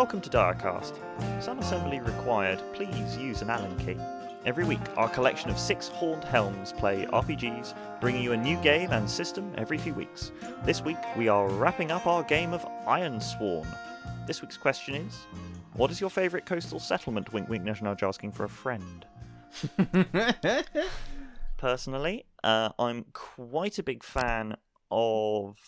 Welcome to Diacast. Some assembly required, please use an Allen key. Every week, our collection of six horned helms play RPGs, bringing you a new game and system every few weeks. This week, we are wrapping up our game of Ironsworn. This week's question is What is your favourite coastal settlement? Wink, wink, nudge, nudge, asking for a friend. Personally, uh, I'm quite a big fan of.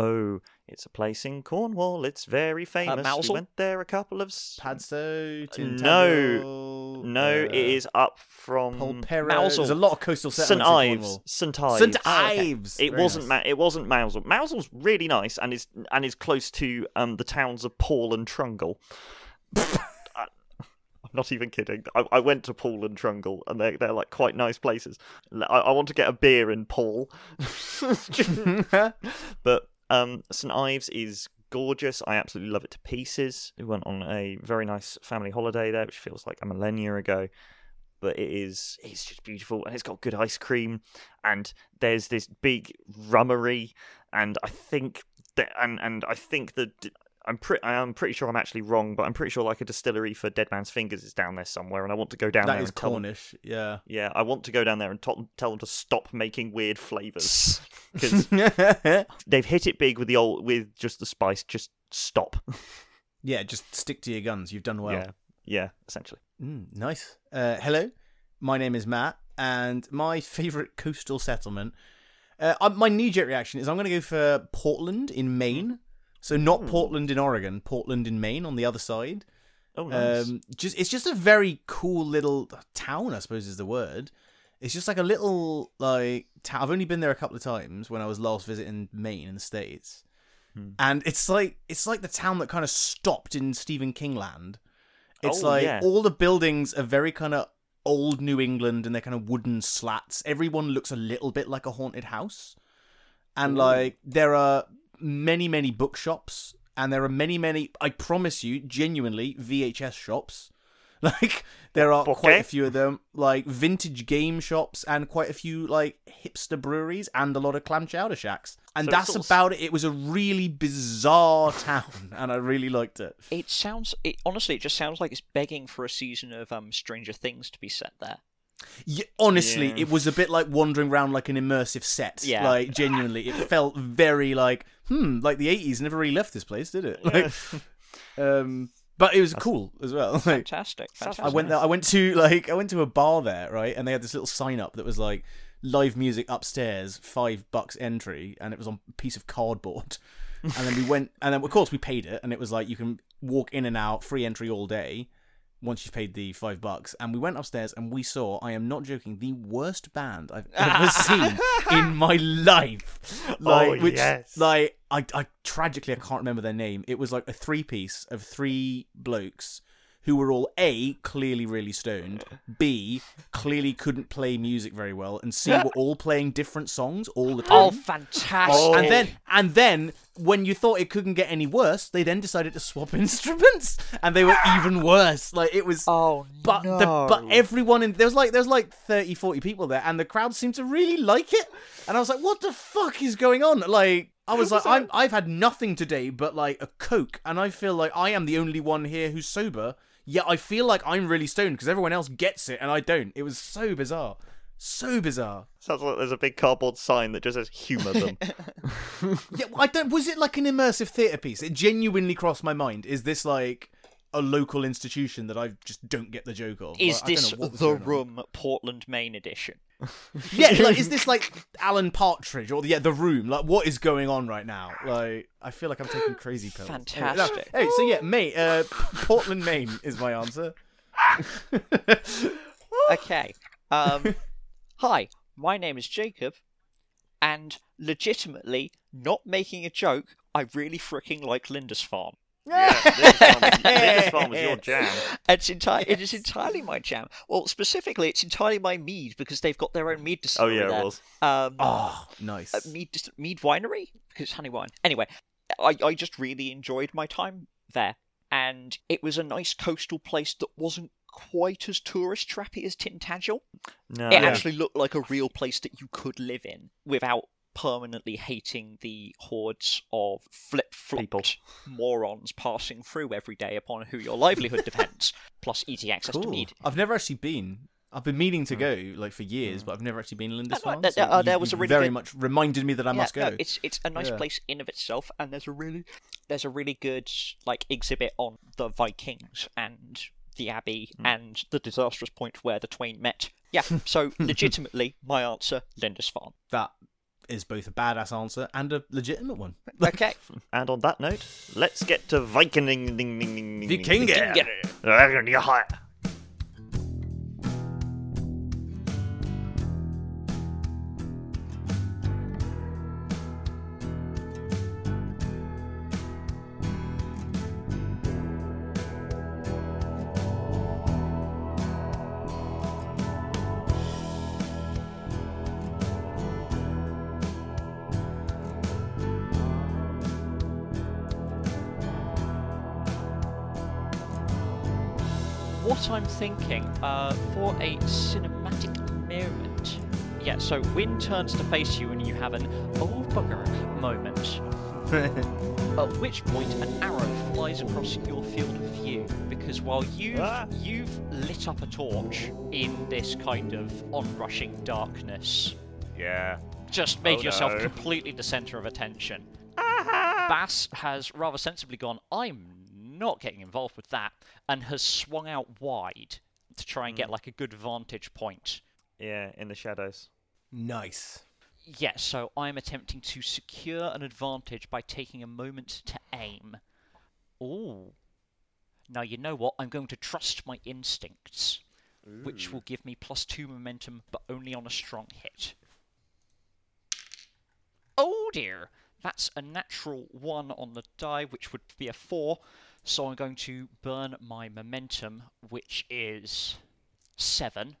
Oh, it's a place in Cornwall. It's very famous. we went there a couple of. S- Padstow, No. Tintagel, no, uh, it is up from Polperro. Mousehole. There's a lot of coastal St settlements in Ives. Cornwall. St Ives. St okay. Ives. It Very wasn't. nice. Ma- it wasn't Mousehole. Mousehole's really nice and is and is close to um the towns of Paul and Trungle. I- I'm not even kidding. I, I went to Paul and Trungle, and they're they're like quite nice places. I want to get a beer in Paul, but um St Ives is gorgeous. I absolutely love it to pieces. We went on a very nice family holiday there, which feels like a millennia ago. But it is it's just beautiful and it's got good ice cream and there's this big rummery and I think that and and I think that I'm pretty I'm pretty sure I'm actually wrong, but I'm pretty sure like a distillery for Dead Man's Fingers is down there somewhere, and I want to go down That there is and tell them, Cornish. Yeah. yeah, I want to go down there and to- tell them to stop making weird flavors because they've hit it big with the old with just the spice. Just stop. yeah. Just stick to your guns. You've done well. Yeah, yeah, essentially. Mm, nice. Uh, hello, my name is Matt, and my favourite coastal settlement. Uh, uh, my knee-jerk reaction is I'm going to go for Portland in Maine. So not Hmm. Portland in Oregon, Portland in Maine on the other side. Oh, nice. Um, just it's just a very cool little town, I suppose is the word. It's just like a little like town. I've only been there a couple of times when I was last visiting Maine in the states, Hmm. and it's like it's like the town that kind of stopped in Stephen King land. It's Oh, like yeah. all the buildings are very kind of old New England, and they're kind of wooden slats. Everyone looks a little bit like a haunted house, and Ooh. like there are many many bookshops and there are many many i promise you genuinely vhs shops like there are quite a few of them like vintage game shops and quite a few like hipster breweries and a lot of clam chowder shacks and So that's of- about it it was a really bizarre town and i really liked it It sounds. It honestly, it just sounds like it's begging for a season of um Stranger Things to be set there. yeah, honestly Yeah. it was a bit like wandering around like an immersive set Yeah. like genuinely it felt very like hmm like the 80s never really left this place did it like um but it was cool as well like Fantastic. Fantastic. I went there. I went to like I went to a bar there, right? And they had this little sign up that was like live music upstairs, five bucks entry, and it was on a piece of cardboard. and then we went, and then of course we paid it, and it was like you can walk in and out, free entry all day. Once you've paid the five bucks, and we went upstairs and we saw, I am not joking, the worst band I've ever seen in my life. Oh, like, Oh, which, yes. like, I, I tragically I can't remember their name. It was like a three piece of three blokes who were all A, clearly really stoned, B, clearly couldn't play music very well, and C, were all playing different songs all the time. Oh, fantastic! Oh. And then, and then, when you thought it couldn't get any worse, they then decided to swap instruments, and they were even worse. Like it was, oh but no! the, but everyone in there was like there was like 30, 40 people there, and the crowd seemed to really like it. And I was like, what the fuck is going on? Like. I was like, I'm, I've had nothing today but like a Coke, and I feel like I am the only one here who's sober. Yet I feel like I'm really stoned because everyone else gets it and I don't. It was so bizarre, so bizarre. Sounds like there's a big cardboard sign that just says "humor them." Yeah, I don't. Was it like an immersive theatre piece? It genuinely crossed my mind. Is this like a local institution that I just don't get the joke of? is Like, I don't this know what was the going on. room Portland, Maine edition? Yeah, like is this like Alan Partridge or yeah, the room? Like, what is going on right now? Like, I feel like I'm taking crazy pills. Anyway, no- Fantastic. Hey, so yeah, mate, uh, Portland, Maine is my answer. Okay. Um, hi, my name is Jacob, and legitimately, not making a joke, I really freaking like Lindisfarne. Yeah, Lindisfarne, Lindisfarne was your jam. It's enti- It is entirely my jam. Well, specifically, it's entirely my mead because they've got their own mead distillery. Oh yeah, there. it was. Um, Oh, nice. uh, mead dist- mead winery because it's honey wine. Anyway, I I just really enjoyed my time there, and it was a nice coastal place that wasn't quite as tourist trappy as Tintagel. No, It actually looked like a real place that you could live in without permanently hating the hordes of flip People. flopped morons passing through every day upon who your livelihood depends, plus easy access to Cool. mead. I've never actually been. I've been meaning to go like for years, but I've never actually been in Lindisfarne. no, th- so uh, there was a really very good- much reminded me that I Yeah, must go. no, it's it's a nice Yeah. place in of itself, and there's a really there's a really good like exhibit on the Vikings and the Abbey Hmm. and the disastrous point where the twain met. Yeah, so legitimately, my answer, Lindisfarne. That is both a badass answer and a legitimate one. Okay, And on that note, let's get to Viking. Vikinga. Vikinga. A cinematic moment. Yeah, so Wynn turns to face you and you have an oh bugger moment. At which point an arrow flies across your field of view because while you've Ah. you've lit up a torch in this kind of onrushing darkness, Yeah. just made Oh, yourself no. completely the center of attention. Bass has rather sensibly gone, I'm not getting involved with that, and has swung out wide to try and get mm. like a good vantage point. Yeah, in the shadows. nice. Yes, so I'm attempting to secure an advantage by taking a moment to aim. Ooh. Now, you know what? I'm going to trust my instincts, which will give me plus two momentum, but only on a strong hit. Oh dear! That's a natural one on the die, which would be a four. So I'm going to burn my momentum, which is seven.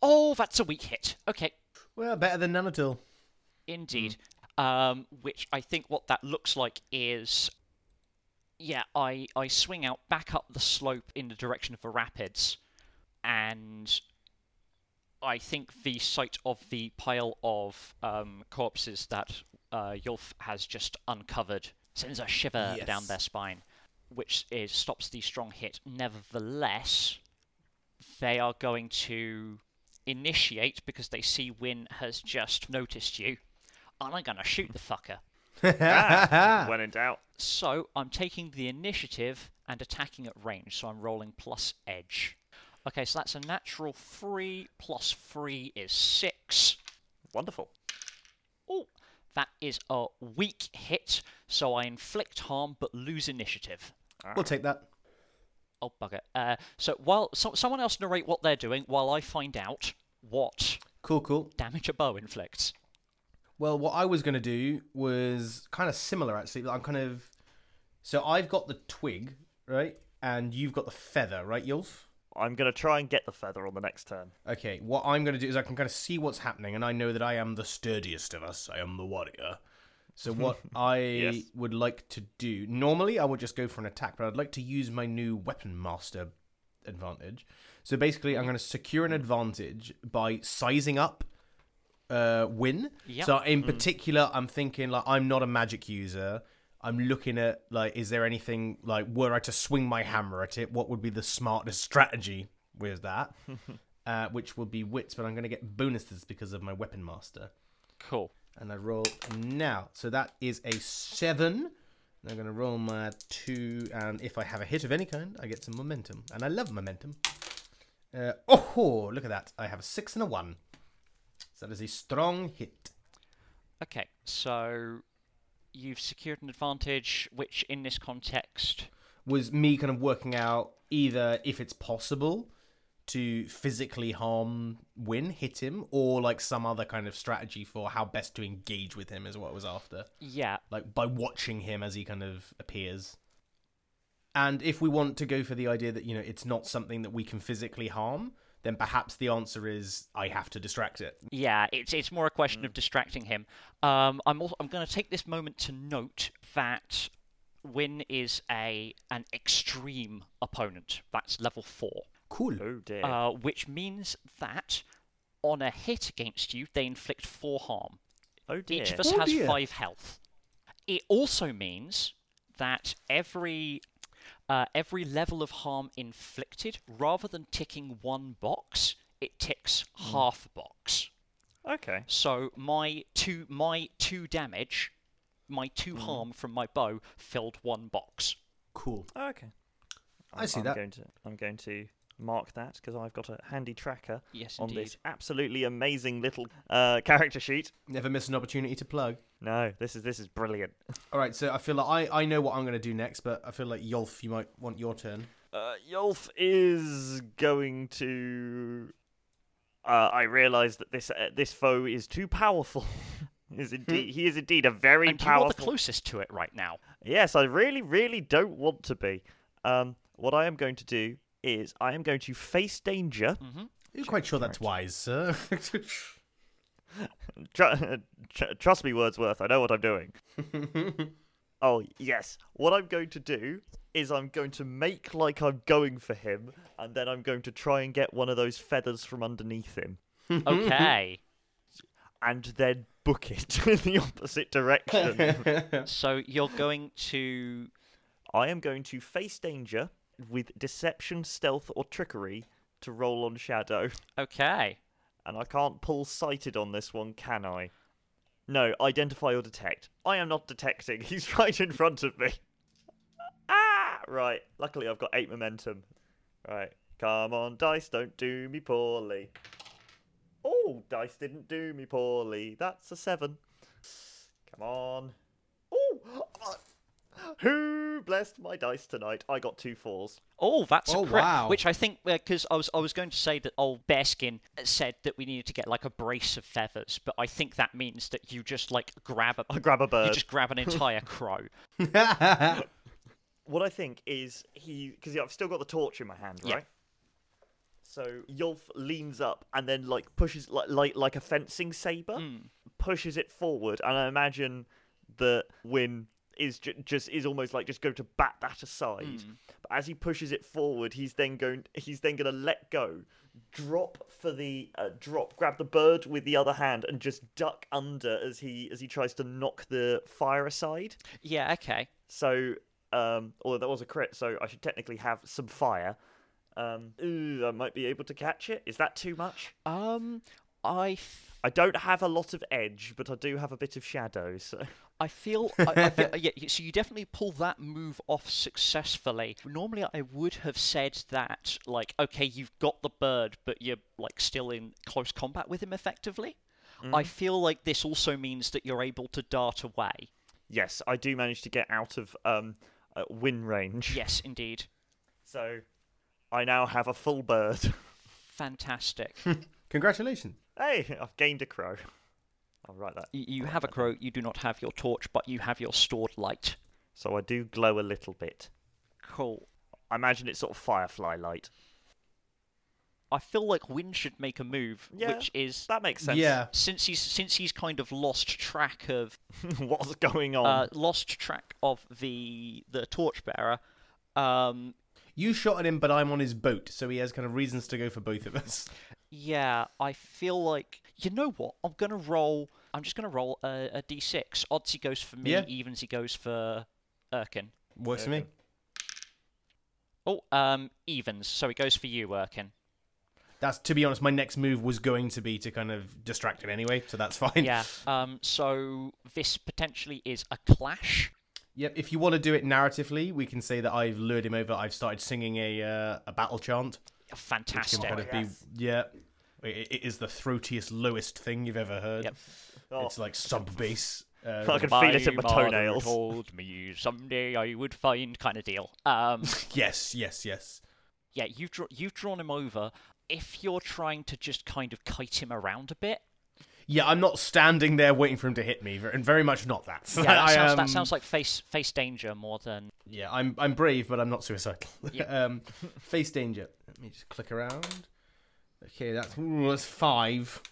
Oh, that's a weak hit. Okay, Well, better than none at all. Indeed. Um, which I think what that looks like is, yeah, I I swing out back up the slope in the direction of the rapids, and I think the sight of the pile of um, corpses that uh, Yulf has just uncovered sends a shiver down their spine, which is stops the strong hit. Nevertheless, they are going to initiate because they see Win has just noticed you, and I'm gonna shoot the fucker. Ah, when in doubt. So I'm taking the initiative and attacking at range, so I'm rolling plus edge. Okay, so that's a natural three plus three is six. Wonderful. That is a weak hit, so I inflict harm but lose initiative. We'll take that. Oh bugger. Uh, so while so, someone else narrate what they're doing while I find out what Cool, cool. damage a bow inflicts. Well, what I was going to do was kind of similar, actually. I'm kind of. So I've got the twig, right? And you've got the feather, right, Yulf? I'm going to try and get the feather on the next turn. Okay, what I'm going to do is I can kind of see what's happening, and I know that I am the sturdiest of us. I am the warrior. So what I Yes. would like to do normally I would just go for an attack, but I'd like to use my new weapon master advantage. So basically, I'm going to secure an advantage by sizing up uh, win. Yep. So in particular, I'm thinking like I'm not a magic user. I'm looking at like, is there anything like were I to swing my hammer at it, what would be the smartest strategy with that? uh, which will be wits, but I'm going to get bonuses because of my weapon master. Cool. And I roll now. So that is a seven. And I'm going to roll my two, and if I have a hit of any kind, I get some momentum. And I love momentum. Uh, oh, look at that. I have a six and a one. So that is a strong hit. Okay, so you've secured an advantage, which in this context, Was me kind of working out either if it's possible to physically harm Win, hit him, or like some other kind of strategy for how best to engage with him is what I was after. yeah, like by watching him as he kind of appears. And if we want to go for the idea that you know it's not something that we can physically harm, then perhaps the answer is I have to distract it. yeah, it's it's more a question of distracting him. Um, I'm also, I'm going to take this moment to note that Win is a an extreme opponent. That's level four. Cool. Oh dear. uh, which means that On a hit against you, they inflict four harm. Oh dear. Each of us Oh has dear. five health. It also means that every uh, every level of harm inflicted, rather than ticking one box, it ticks Hmm. half a box. Okay. So my two my two damage, my two Hmm. harm from my bow filled one box. Cool. Okay. I I'm- see I'm that. Going to, I'm going to mark that because I've got a handy tracker Yes, on indeed. this absolutely amazing little uh, character sheet. Never miss an opportunity to plug. No, this is this is brilliant. All right, so I feel like I, I know what I'm going to do next, but I feel like Yolf, you might want your turn. Uh, Yolf is going to. Uh, I realise that this uh, this foe is too powerful. is indeed he is indeed a very and you are the closest to it right now. Yes, I really, really don't want to be. Um, what I am going to do is I am going to face danger. hmm You're quite sure that's wise, sir. Tr- tr- trust me, Wordsworth. I know what I'm doing. Oh yes, what I'm going to do is I'm going to make like I'm going for him, and then I'm going to try and get one of those feathers from underneath him, Okay. and then book it in the opposite direction. so you're going to I am going to face danger with deception, stealth, or trickery to roll on shadow. okay. And I can't pull sighted on this one, can I? No, identify or detect. I am not detecting. He's right in front of me. ah! Right. Luckily, I've got eight momentum. Right. Come on, dice, don't do me poorly. Oh, dice didn't do me poorly. That's a seven. Come on. Who blessed my dice tonight? I got two fours. Oh, that's Oh, a crit. wow. Which I think because I was I was going to say that old Bearskin said that we needed to get like a brace of feathers, but I think that means that you just like grab a I grab a bird, you just grab an entire crow. what I think is he because I've still got the torch in my hand, Yeah. right? So Yulf leans up and then like pushes like like like a fencing saber, Mm. pushes it forward, and I imagine that Win is ju- just is almost like just go to bat that aside. Mm. But as he pushes it forward, he's then going he's then going to let go, drop for the uh, drop, grab the bird with the other hand, and just duck under as he as he tries to knock the fire aside. Yeah, okay. So, um, although that was a crit, so I should technically have some fire. Um, ooh, I might be able to catch it. Is that too much? Um, I f- I don't have a lot of edge, but I do have a bit of shadow. So, I feel, I, I feel yeah. So you definitely pull that move off successfully. Normally, I would have said that like, okay, you've got the bird, but you're like still in close combat with him effectively. I feel like this also means that you're able to dart away. yes, I do manage to get out of um, uh, wind range. Yes, indeed. So, I now have a full bird. Fantastic. Congratulations. hey, I've gained a crow. I'll write that. Y- you have a crow. You do not have your torch, but you have your stored light. So I do glow a little bit. Cool. I imagine it's sort of firefly light. I feel like Win should make a move, Yeah. which is That makes sense. Yeah. since he's since he's kind of lost track of What's going on? uh, lost track of the the torchbearer. Um, You shot at him, but I'm on his boat, so he has kind of reasons to go for both of us. yeah, I feel like you know what? I'm gonna roll. I'm just gonna roll a, a d6. Odds he goes for me, Yeah. evens he goes for Erkin. Works for me. Oh, um, evens. So it goes for you, Erkin. That's to be honest, my next move was going to be to kind of distract him anyway, so that's fine. yeah. Um, so this potentially is a clash. Yep. If you want to do it narratively, we can say that I've lured him over. I've started singing a uh, a battle chant. which can Fantastic. kind of yes. be yeah. It, it is the throatiest, lowest thing you've ever heard. Yep. Oh, It's like sub bass. Uh, I can feel it in my mother toenails. told me someday I would find kind of deal. Um, yes, yes, yes. yeah, you've dra- you've drawn him over. If you're trying to just kind of kite him around a bit, Yeah, I'm not standing there waiting for him to hit me, and very much not that. yeah, that I sounds, am- that sounds like face face danger more than Yeah, I'm I'm brave, but I'm not suicidal. Yeah. um, face danger. Let me just click around. Okay, that's ooh, that's five.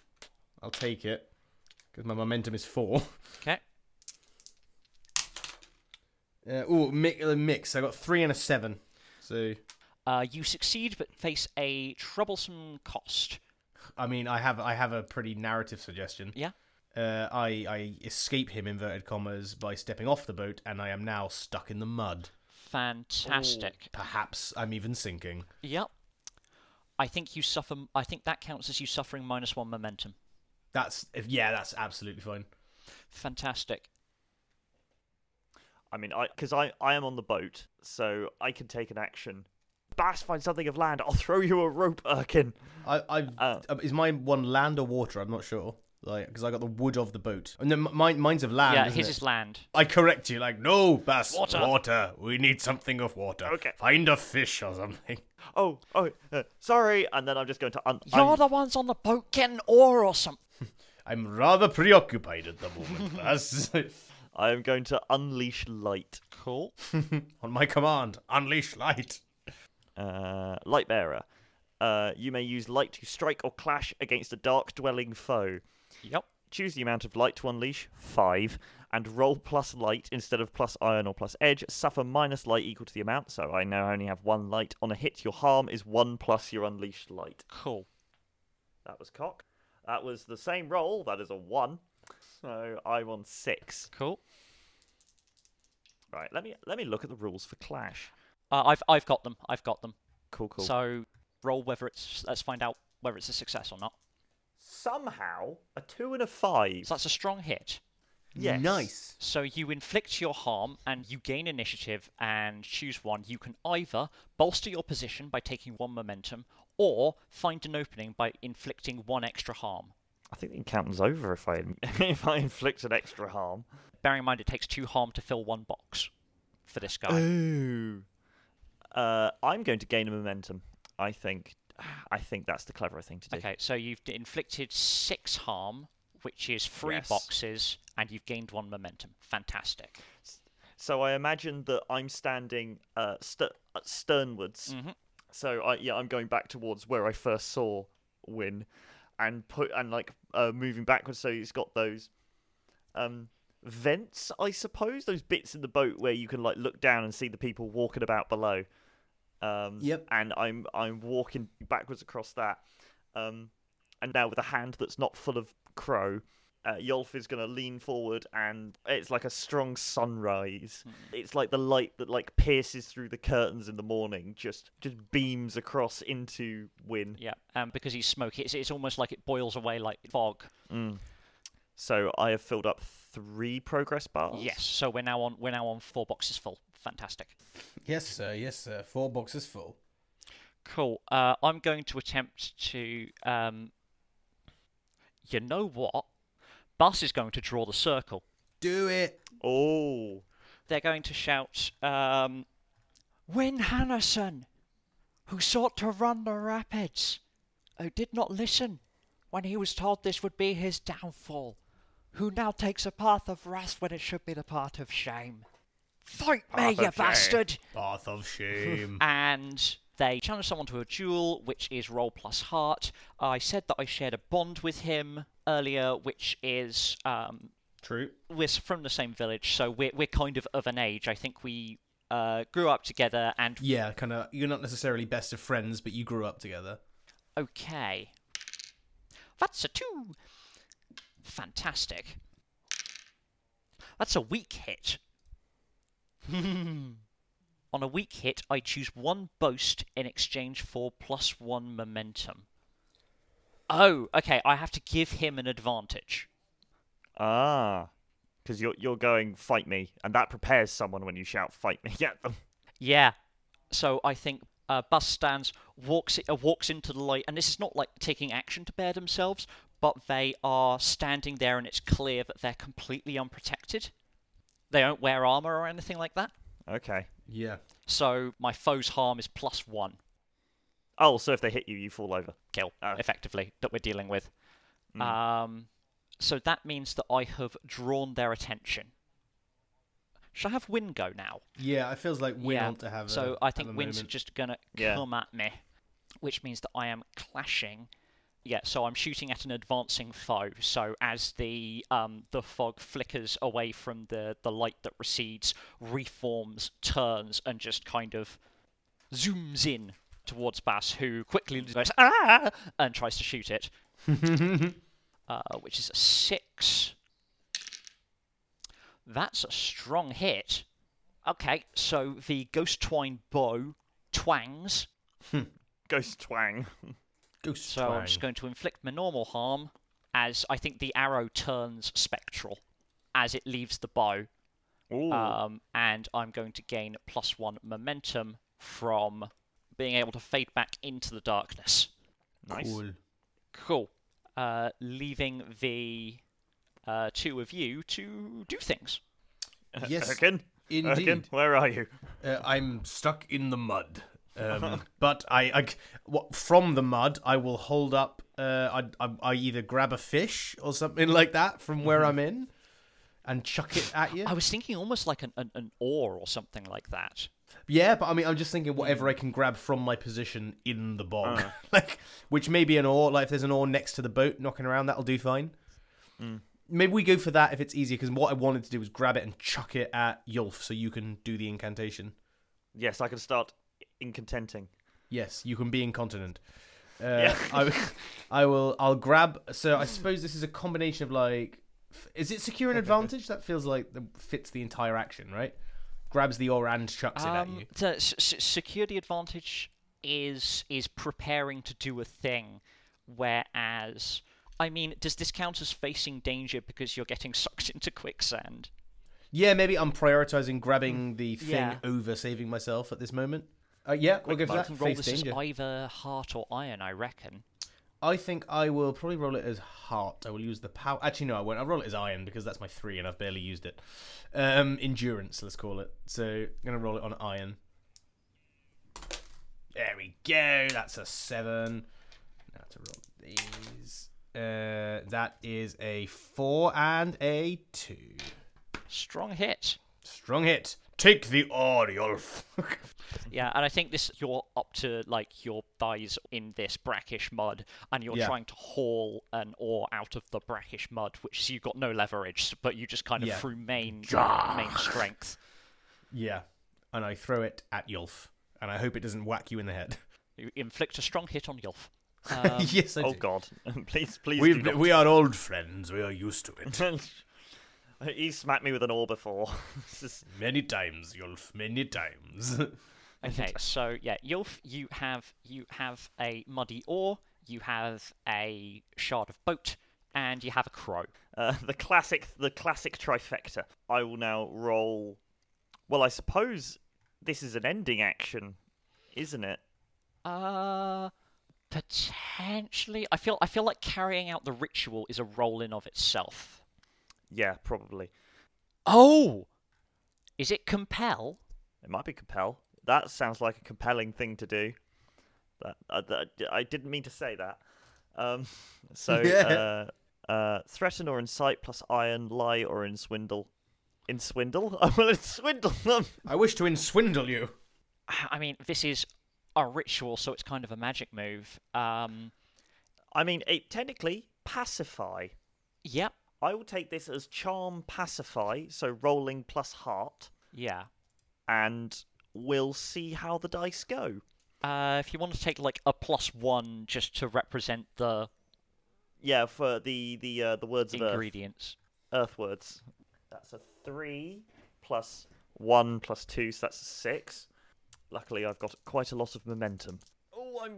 I'll take it because my momentum is four. okay. Uh, oh, mix, uh, mix. I got three and a seven. So Uh, you succeed, but face a troublesome cost. I mean, I have I have a pretty narrative suggestion. Yeah. Uh, I I escape him inverted commas by stepping off the boat, and I am now stuck in the mud. Fantastic. Perhaps I'm even sinking. Yep. I think you suffer. I think that counts as you suffering minus one momentum. That's yeah, that's absolutely fine. Fantastic. I mean, I because I I am on the boat, so I can take an action. Bass, find something of land. I'll throw you a rope, Erkin. I I Uh, uh, is mine one land or water? I'm not sure. Like because I got the wood of the boat. And then mine mine's of land. yeah, isn't his it? is land. I correct you. Like no, Bass. Water. Water. We need something of water. Okay. Find a fish or something. Oh, oh, uh, sorry. And then I'm just going to un. You're I'm- the ones on the boat getting ore or something. I'm rather preoccupied at the moment, Bass. I am going to unleash light. Cool. On my command, unleash light. Uh, light bearer. Uh, you may use light to strike or clash against a dark dwelling foe. Yep. Choose the amount of light to unleash, 5, and roll plus light instead of plus iron or plus edge. Suffer minus light equal to the amount, so I now only have 1 light. On a hit, your harm is 1 plus your unleashed light. Cool. That was cock. That was the same roll, that is a 1. So I'm on 6. Cool. Right, let me let me look at the rules for clash. Uh, I've I've got them. I've got them. Cool, cool. So roll whether it's. Let's find out whether it's a success or not. Somehow, a 2 and a 5. So that's a strong hit. Yes. Nice. So you inflict your harm and you gain initiative and choose one. You can either bolster your position by taking one momentum, or find an opening by inflicting one extra harm. I think the encounter's over if I if I inflict an extra harm. Bearing in mind it takes two harm to fill one box for this guy. Ooh. Uh, I'm going to gain a momentum. I think. I think that's the cleverer thing to do. Okay, so you've inflicted six harm, which is three Yes. boxes, and you've gained one momentum. Fantastic. So I imagine that I'm standing uh, st- uh, sternwards. Mhm. So I yeah, I'm going back towards where I first saw Win, and put and like uh, moving backwards. So it's got those um, vents, I suppose, those bits in the boat where you can like look down and see the people walking about below. Um, Yep. And I'm I'm walking backwards across that. Um, and now with a hand that's not full of crow, uh, Yolf is going to lean forward, and it's like a strong sunrise. It's like the light that like pierces through the curtains in the morning, just just beams across into Win. Yeah, um, because he's smoky, it's, it's almost like it boils away like fog. Mm. So I have filled up three progress bars. Yes, so we're now on we're now on four boxes full. Fantastic. Yes, sir. Yes, sir. Four boxes full. Cool. Uh, I'm going to attempt to. Um, you know what? Bus is going to draw the circle. Do it. Oh. They're going to shout, um, Win Hannison, who sought to run the rapids, who did not listen when he was told this would be his downfall, who now takes a path of wrath when it should be the path of shame. Fight me, you bastard! Path of shame. and they challenge someone to a duel, which is roll plus heart. I said that I shared a bond with him earlier, which is um, True. we're from the same village, so we're we're kind of of an age. I think we uh, grew up together, and Yeah, kind of. You're not necessarily best of friends, but you grew up together. okay, that's a two. Fantastic. That's a weak hit. On a weak hit, I choose one boast in exchange for plus one momentum. Oh, okay. I have to give him an advantage. Ah. Because you're you're going fight me, and that prepares someone when you shout fight me at them. Yeah. So I think uh, Bus stands, walks uh, walks into the light, and this is not like taking action to bear themselves, but they are standing there, and it's clear that they're completely unprotected. They don't wear armor or anything like that. Okay. Yeah. So my foe's harm is plus one Oh, so if they hit you, you fall over. kill, Oh. effectively, that we're dealing with. Mm. Um, so that means that I have drawn their attention. Should I have Win go now? Yeah, it feels like we Yeah, want to have. So I I think Win's just gonna Yeah. come at me, which means that I am clashing. Yeah, so I'm shooting at an advancing foe. So as the um, the fog flickers away from the the light that recedes, reforms, turns, and just kind of zooms in towards Bass, who quickly goes ah and tries to shoot it, uh, which is a six. That's a strong hit. Okay, so the ghost twine bow twangs. Ghost twang. Ghost So I'm just going to inflict my normal harm as I think the arrow turns spectral as it leaves the bow. Um, and I'm going to gain plus one momentum from being able to fade back into the darkness. nice. Cool. Cool. Uh, leaving the uh, two of you to do things. Yes, Erkin? Erkin, where are you? Uh, I'm stuck in the mud. Um, but I, I, from the mud, I will hold up. Uh, I, I, I either grab a fish or something like that from where I'm in, and chuck it at you. I was thinking almost like an, an, an oar or something like that. Yeah, but I mean, I'm just thinking whatever I can grab from my position in the bog, like which may be an oar. Like if there's an oar next to the boat knocking around, that'll do fine. Maybe we go for that if it's easier, because what I wanted to do was grab it and chuck it at Yulf, so you can do the incantation. Yes, I can start incontenting. Yes, you can be incontinent. Uh, Yeah. I, I will. I'll grab. So I suppose this is a combination of like, is it secure an advantage? That feels like the, fits the entire action, right? Grabs the oar and chucks it at Um, you. the s- s- security advantage is is preparing to do a thing, whereas I mean, does this count as facing danger because you're getting sucked into quicksand? Yeah, maybe I'm prioritizing grabbing the thing Yeah. over saving myself at this moment. Uh, yeah, we'll go for You that. roll Face this danger. either heart or iron, I reckon. I think I will probably roll it as heart. I will use the power. Actually, no, I won't. I'll roll it as iron because that's my three, and I've barely used it. Um, endurance, let's call it. So I'm gonna roll it on iron. There we go. That's a seven. Now to roll these. Uh, that is a four and a two. Strong hit. Strong hit. Take the oar, Yulf. Yeah, and I think this you're up to like your thighs in this brackish mud, and you're Yeah. trying to haul an oar out of the brackish mud, which you've got no leverage, but you just kind of Yeah. through main main strength. yeah, and I throw it at Yulf, and I hope it doesn't whack you in the head. You inflict a strong hit on Yulf. Um, yes, I oh do. God! please, please. We've, we are old friends. We are used to it. he smacked me with an oar before. This is- Many times, Yulf. Many times. Okay, so yeah, Yulf, you have you have a muddy oar, you have a shard of boat, and you have a crow. uh, the classic, the classic trifecta. I will now roll. Well, I suppose this is an ending action, isn't it? Uh potentially. I feel I feel like carrying out the ritual is a roll in of itself. Yeah, probably. Oh, is it compel? It might be compel. That sounds like a compelling thing to do. That, uh, that I didn't mean to say that. Um, so Yeah. uh, uh, threaten or incite plus iron, lie or enswindle. Enswindle? I will enswindle them. I wish to enswindle you. I mean, this is a ritual, so it's kind of a magic move. Um, I mean, it, technically pacify. yep, I will take this as charm pacify, so rolling plus heart, yeah. and we'll see how the dice go. Uh, if you want to take like a plus one just to represent the Yeah, for the the uh, the words of earth, ingredients. earth words. That's a three plus one plus two, so that's a six. Luckily, I've got quite a lot of momentum. Oh, I'm.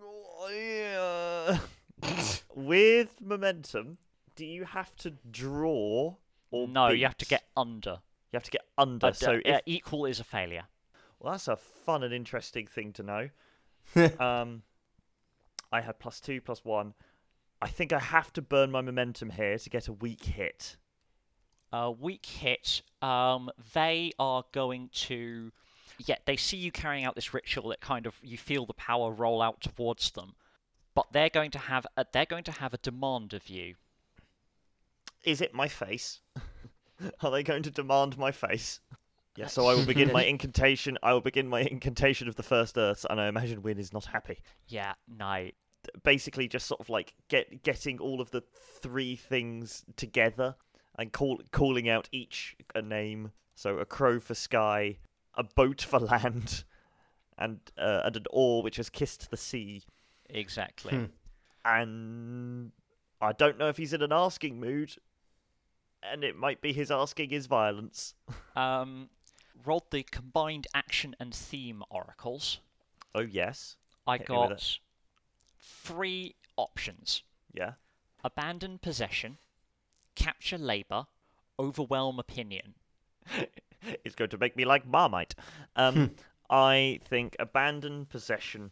oh, yeah. With momentum, do you have to draw or No, you have to get under. You have to get under. Uh, so if uh, equal is a failure. Well, that's a fun and interesting thing to know. um, I had plus two, plus one. I think I have to burn my momentum here to get a weak hit. Uh, weak hit. Um, they are going to. Yeah, they see you carrying out this ritual. That kind of you feel the power roll out towards them, but they're going to have a, they're going to have a demand of you. Is it my face? Are they going to demand my face? Yeah, so I will begin my incantation. I will begin my incantation of the first earth, and I imagine Win is not happy. Yeah, no. Basically, just sort of like get getting all of the three things together and call calling out each a name. So a crow for sky, a boat for land, and uh, and an oar which has kissed the sea. Exactly. Hmm. And I don't know if he's in an asking mood, and it might be his asking is violence. Um, rolled the combined action and theme oracles. Oh yes, I Hit got three options: yeah. abandon possession, capture labor, overwhelm opinion. it's going to make me like Marmite. Um, Hmm. I think abandon possession.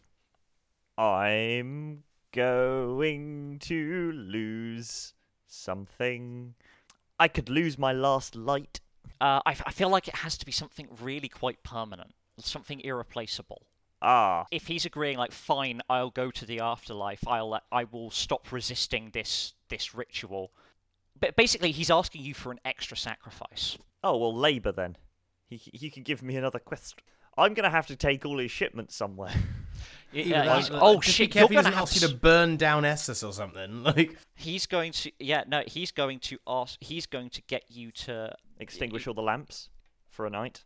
I'm going to lose something. I could lose my last light. Uh, I, f- I feel like it has to be something really quite permanent, something irreplaceable. Ah, If he's agreeing, like, fine, I'll go to the afterlife. I'll, I will stop resisting this this ritual. But basically, he's asking you for an extra sacrifice. oh well, labour then. He he can give me another quest. I'm gonna have to take all his shipments somewhere. Even that, he's- like, oh just shit! Be careful he you're gonna have ask you to burn down Essus or something. Like, He's going to yeah no he's going to ask he's going to get you to Extinguish all the lamps for a night.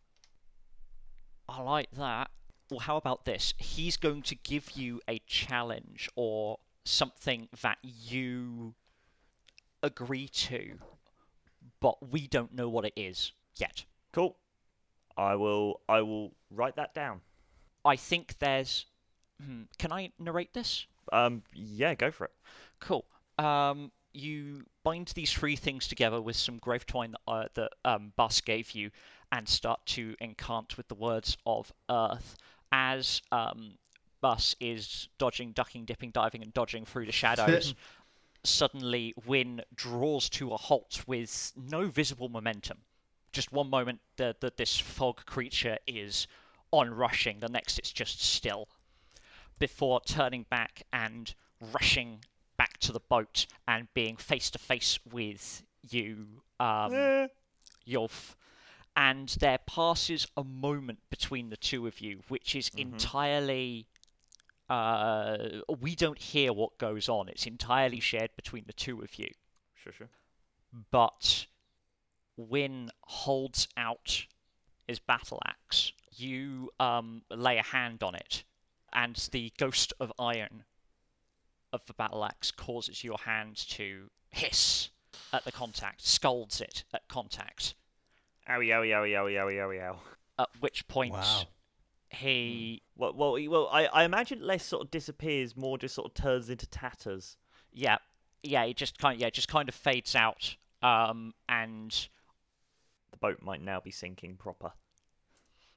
I like that. Well, how about this? He's going to give you a challenge or something that you agree to, but we don't know what it is yet. Cool. I will I will write that down. I think there's. Hmm, can I narrate this? Um, yeah, go for it. Cool. Um, you bind these three things together with some grave twine that, uh, that um, Bus gave you, and start to incant with the words of Earth. As um, Bus is dodging, ducking, dipping, diving, and dodging through the shadows, suddenly Win draws to a halt with no visible momentum. Just one moment that that this fog creature is onrushing, the next it's just still before turning back and rushing back to the boat and being face to face with you, um, Eh. Yulf. And there passes a moment between the two of you, which is entirely. Uh, we don't hear what goes on. It's entirely shared between the two of you. Sure, sure. But Win holds out his battle axe. You um, lay a hand on it, and the ghost of iron of the battle axe causes your hand to hiss at the contact, scalds it at contact. Owie, owie, owie, owie, owie, owie, ow. At which point Wow. he, Well, well, he- well. I, I imagine less sort of disappears, more just sort of turns into tatters. yeah, yeah, it just kind of, yeah, it just kind of fades out. Um, and The boat might now be sinking proper.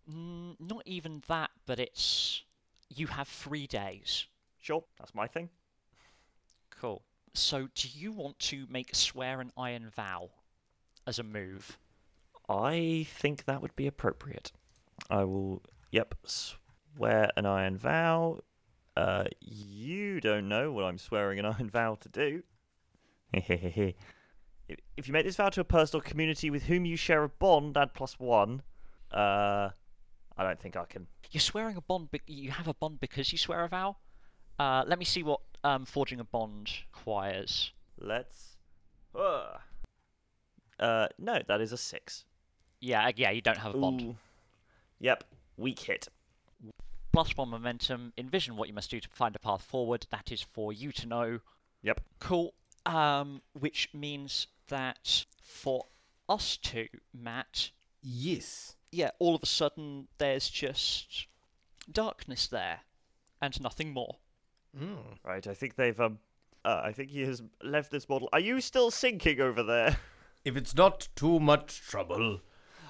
mm, not even that, but it's you have three days. Sure, that's my thing. Cool. So, do you want to make swear an iron vow as a move? I think that would be appropriate. I will. Yep, swear an iron vow. Uh, you don't know what I'm swearing an iron vow to do. If if you make this vow to a person or community with whom you share a bond, add plus one. Uh, I don't think I can. You're swearing a bond. Be- you have a bond because you swear a vow. Uh, let me see what um, forging a bond requires. Let's. Uh, uh no, that is a six. Yeah, yeah, you don't have a bond. Ooh. Yep, weak hit. Plus one momentum. Envision what you must do to find a path forward. That is for you to know. Yep. Cool. Um, which means that for us two, Matt, yes. Yeah, all of a sudden there's just darkness there, and nothing more. Mm. Right, I think they've um. Uh, I think he has left this model. Are you still sinking over there? If it's not too much trouble,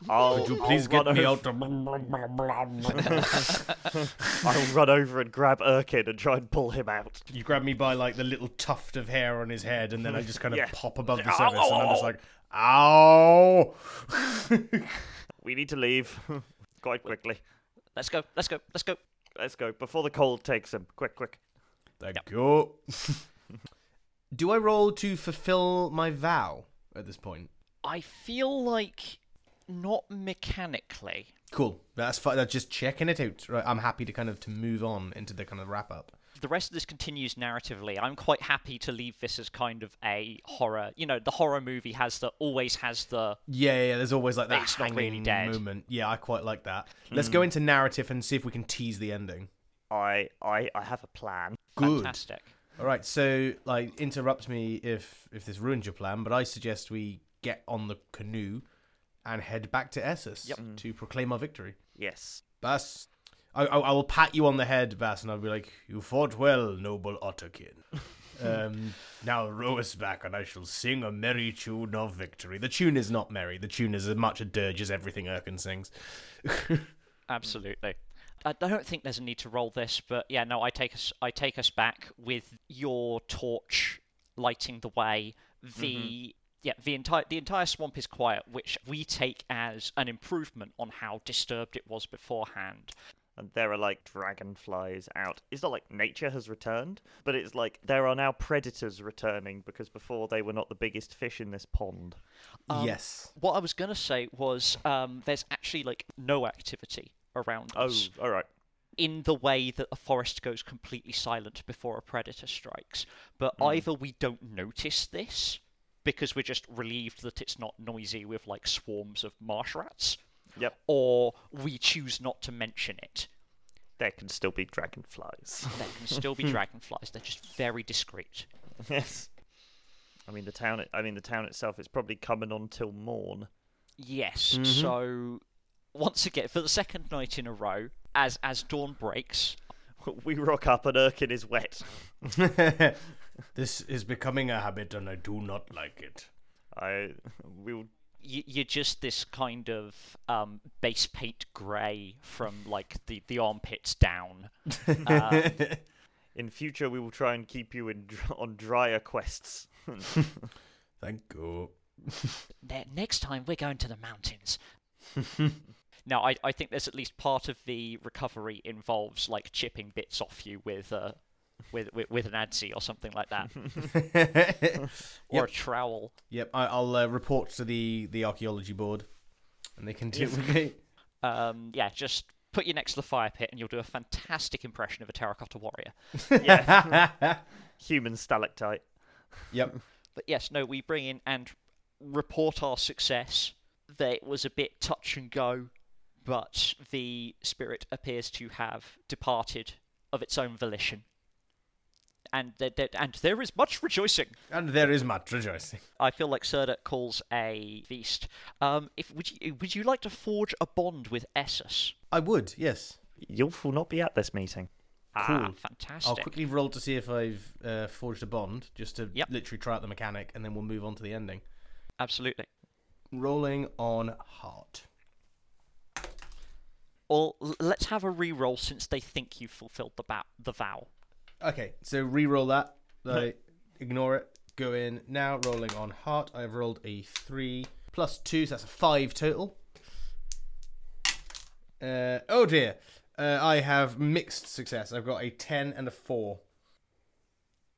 I'll, could you I'll please get me over- out? of- I'll run over and grab Erkin and try and pull him out. you grab me by like the little tuft of hair on his head, and then I just kind of Yeah. pop above the Ow, surface, and I'm just like, "Ow!" We need to leave quite quickly. Let's go. Let's go. Let's go. Let's go before the cold takes him. Quick, quick. Thank you. Do I roll to fulfill my vow at this point? I feel like not mechanically. Cool. That's fine. That's just checking it out. Right. I'm happy to kind of to move on into the kind of wrap up. The rest of this continues narratively. I'm quite happy to leave this as kind of a horror. You know, the horror movie has the always has the Yeah, yeah, yeah, there's always like that It's not really hanging dead. moment. Yeah, I quite like that. Let's go hmm. into narrative and see if we can tease the ending. I, I, I have a plan. Good. fantastic. All right, so like interrupt me if if this ruins your plan, but I suggest we get on the canoe and head back to Essos Yep. to proclaim our victory. Yes. Bass, I, I, I will pat you on the head, Bas, and I'll be like, "You fought well, noble Otterkin. um, now row us back, and I shall sing a merry tune of victory." The tune is not merry. The tune is as much a dirge as everything Erkin sings. Absolutely. I I don't think there's a need to roll this, but yeah, no, I take us I take us back with your torch lighting the way. The yeah, the entire the entire swamp is quiet, which we take as an improvement on how disturbed it was beforehand. And there are like dragonflies out. It's not like nature has returned, but it's like there are now predators returning because before they were not the biggest fish in this pond. Um, yes. What I was gonna say was um, there's actually like no activity around Oh, us. all right. in the way that a forest goes completely silent before a predator strikes. But Hmm. either we don't notice this because we're just relieved that it's not noisy with like swarms of marsh rats, Yep. or we choose not to mention it. There can still be dragonflies. There can still be dragonflies. They're just very discreet. yes. I mean the town. I mean the town itself is probably coming on till morn. Yes. Mm-hmm. So once again, for the second night in a row, as as dawn breaks, We rock up and Erkin is wet. this is becoming a habit, and I do not like it. I will. Y- you're just this kind of um, base paint grey from like the, the armpits down. Um, In future, we will try and keep you in on drier quests. Thank you. next time we're going to the mountains. now, I, I think there's at least part of the recovery involves like chipping bits off you with uh, with, with with an adze or something like that, or Yep. a trowel. Yep, I, I'll uh, report to the the archaeology board, and they can deal with me. Um, yeah, just put you next to the fire pit, and you'll do a fantastic impression of a terracotta warrior. yeah. Human stalactite. Yep. But yes, no, we bring in and report our success. That it was a bit touch and go, but the spirit appears to have departed of its own volition. And there, there- and there is much rejoicing. And there is much rejoicing. I feel like Serda calls a feast. Um, if would you would you like to forge a bond with Essus? I would, yes. Yulf will not be at this meeting. Ah, Cool. fantastic. I'll quickly roll to see if I've uh, forged a bond, just to Yep. literally try out the mechanic, and then we'll move on to the ending. Absolutely. Rolling on heart. Or l- let's have a re-roll since they think you fulfilled the ba- the vow. Okay, so re-roll that. Like, ignore it. Go in now. Rolling on heart. I've rolled a three plus two, so that's a five total. Uh, oh dear. Uh, I have mixed success. I've got a ten and a four.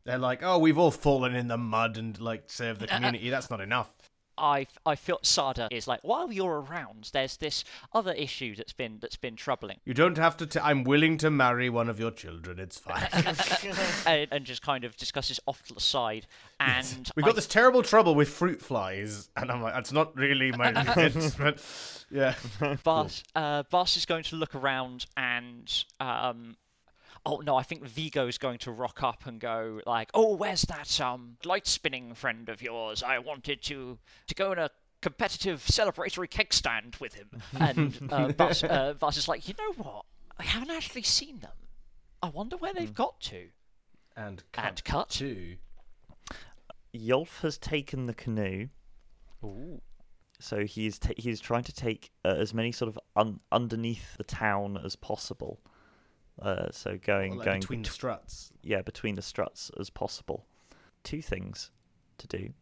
They're like, oh, we've all fallen in the mud and like served the community. That's not enough. I I feel Sada is like while you're around, there's this other issue that's been that's been troubling, You don't have to. T- I'm willing to marry one of your children. It's fine. and, and just kind of discusses off to the side. And We've got I- this terrible trouble with fruit flies, and I'm like, that's not really my limit, but yeah. Bas uh, Bas is going to look around and um. Oh no! I think Vigo is going to rock up and go like, "Oh, where's that um light spinning friend of yours? I wanted to to go in a competitive celebratory keg stand with him." And uh, Bas, uh, Bas is like, "You know what? I haven't actually seen them. I wonder where they've got to." And cut, And cut. to Yulf has taken the canoe, Ooh. so he is ta- he is trying to take uh, as many sort of un- underneath the town as possible. Uh, so going like going between the struts. yeah between the struts as possible. Two things to do.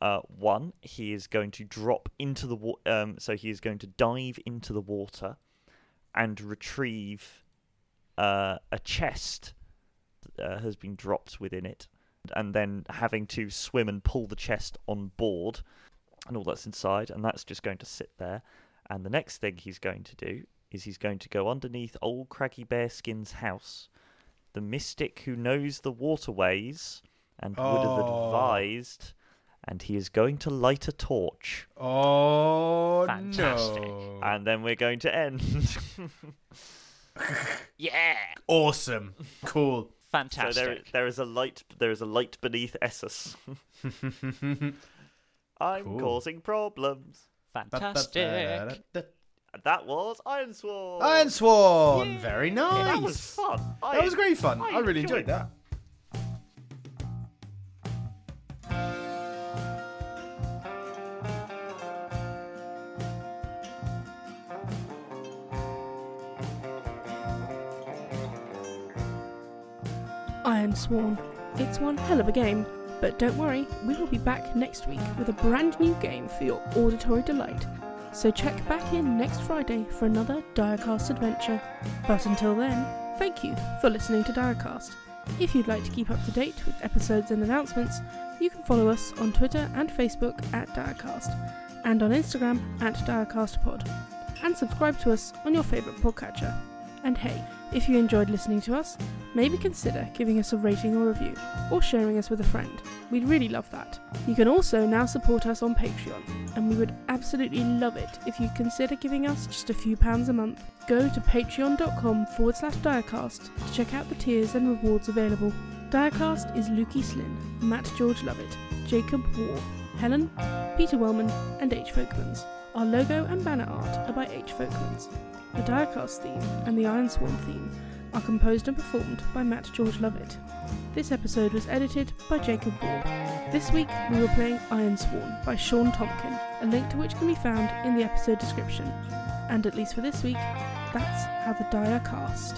Uh, one, he is going to drop into the water. Um, so he is going to dive into the water and retrieve uh, a chest that uh, has been dropped within it, and then having to swim and pull the chest on board and all that's inside, and that's just going to sit there. And the next thing he's going to do is he's going to go underneath old Craggy Bearskin's house the mystic who knows the waterways and would have Oh. advised, and he is going to light a torch, Oh Fantastic. no! and then we're going to end. Yeah, Awesome. Cool. so fantastic. there, there is a light. There is a light beneath Essus. I'm Cool. causing problems. fantastic. And that was Ironsworn. Iron Sworn. Yay. Very nice. That was fun. I, That was great fun. I I, really enjoyed enjoyed that. Ironsworn. It's one hell of a game, but don't worry, we will be back next week with a brand new game for your auditory delight. So check back in next Friday for another Diacast adventure. But until then, thank you for listening to Diacast. If you'd like to keep up to date with episodes and announcements, you can follow us on Twitter and Facebook at Diacast, and on Instagram at DiacastPod, and subscribe to us on your favourite podcatcher. And hey, if you enjoyed listening to us, maybe consider giving us a rating or review, or sharing us with a friend. We'd really love that. You can also now support us on Patreon, and we would absolutely love it if you'd consider giving us just a few pounds a month. Go to patreon.com forward slash diacast to check out the tiers and rewards available. Diacast is Lukey Slynn, Matt George Lovett, Jacob Ward, Helen, Peter Wellman, and H. Folkmans. Our logo and banner art are by H. Folkmans. The Diacast theme and the Iron theme are composed and performed by Matt George Lovett. This episode was edited by Jacob Ward. This week we were playing Iron by Shawn Tomkin, a link to which can be found in the episode description. And at least for this week, that's how the die are cast.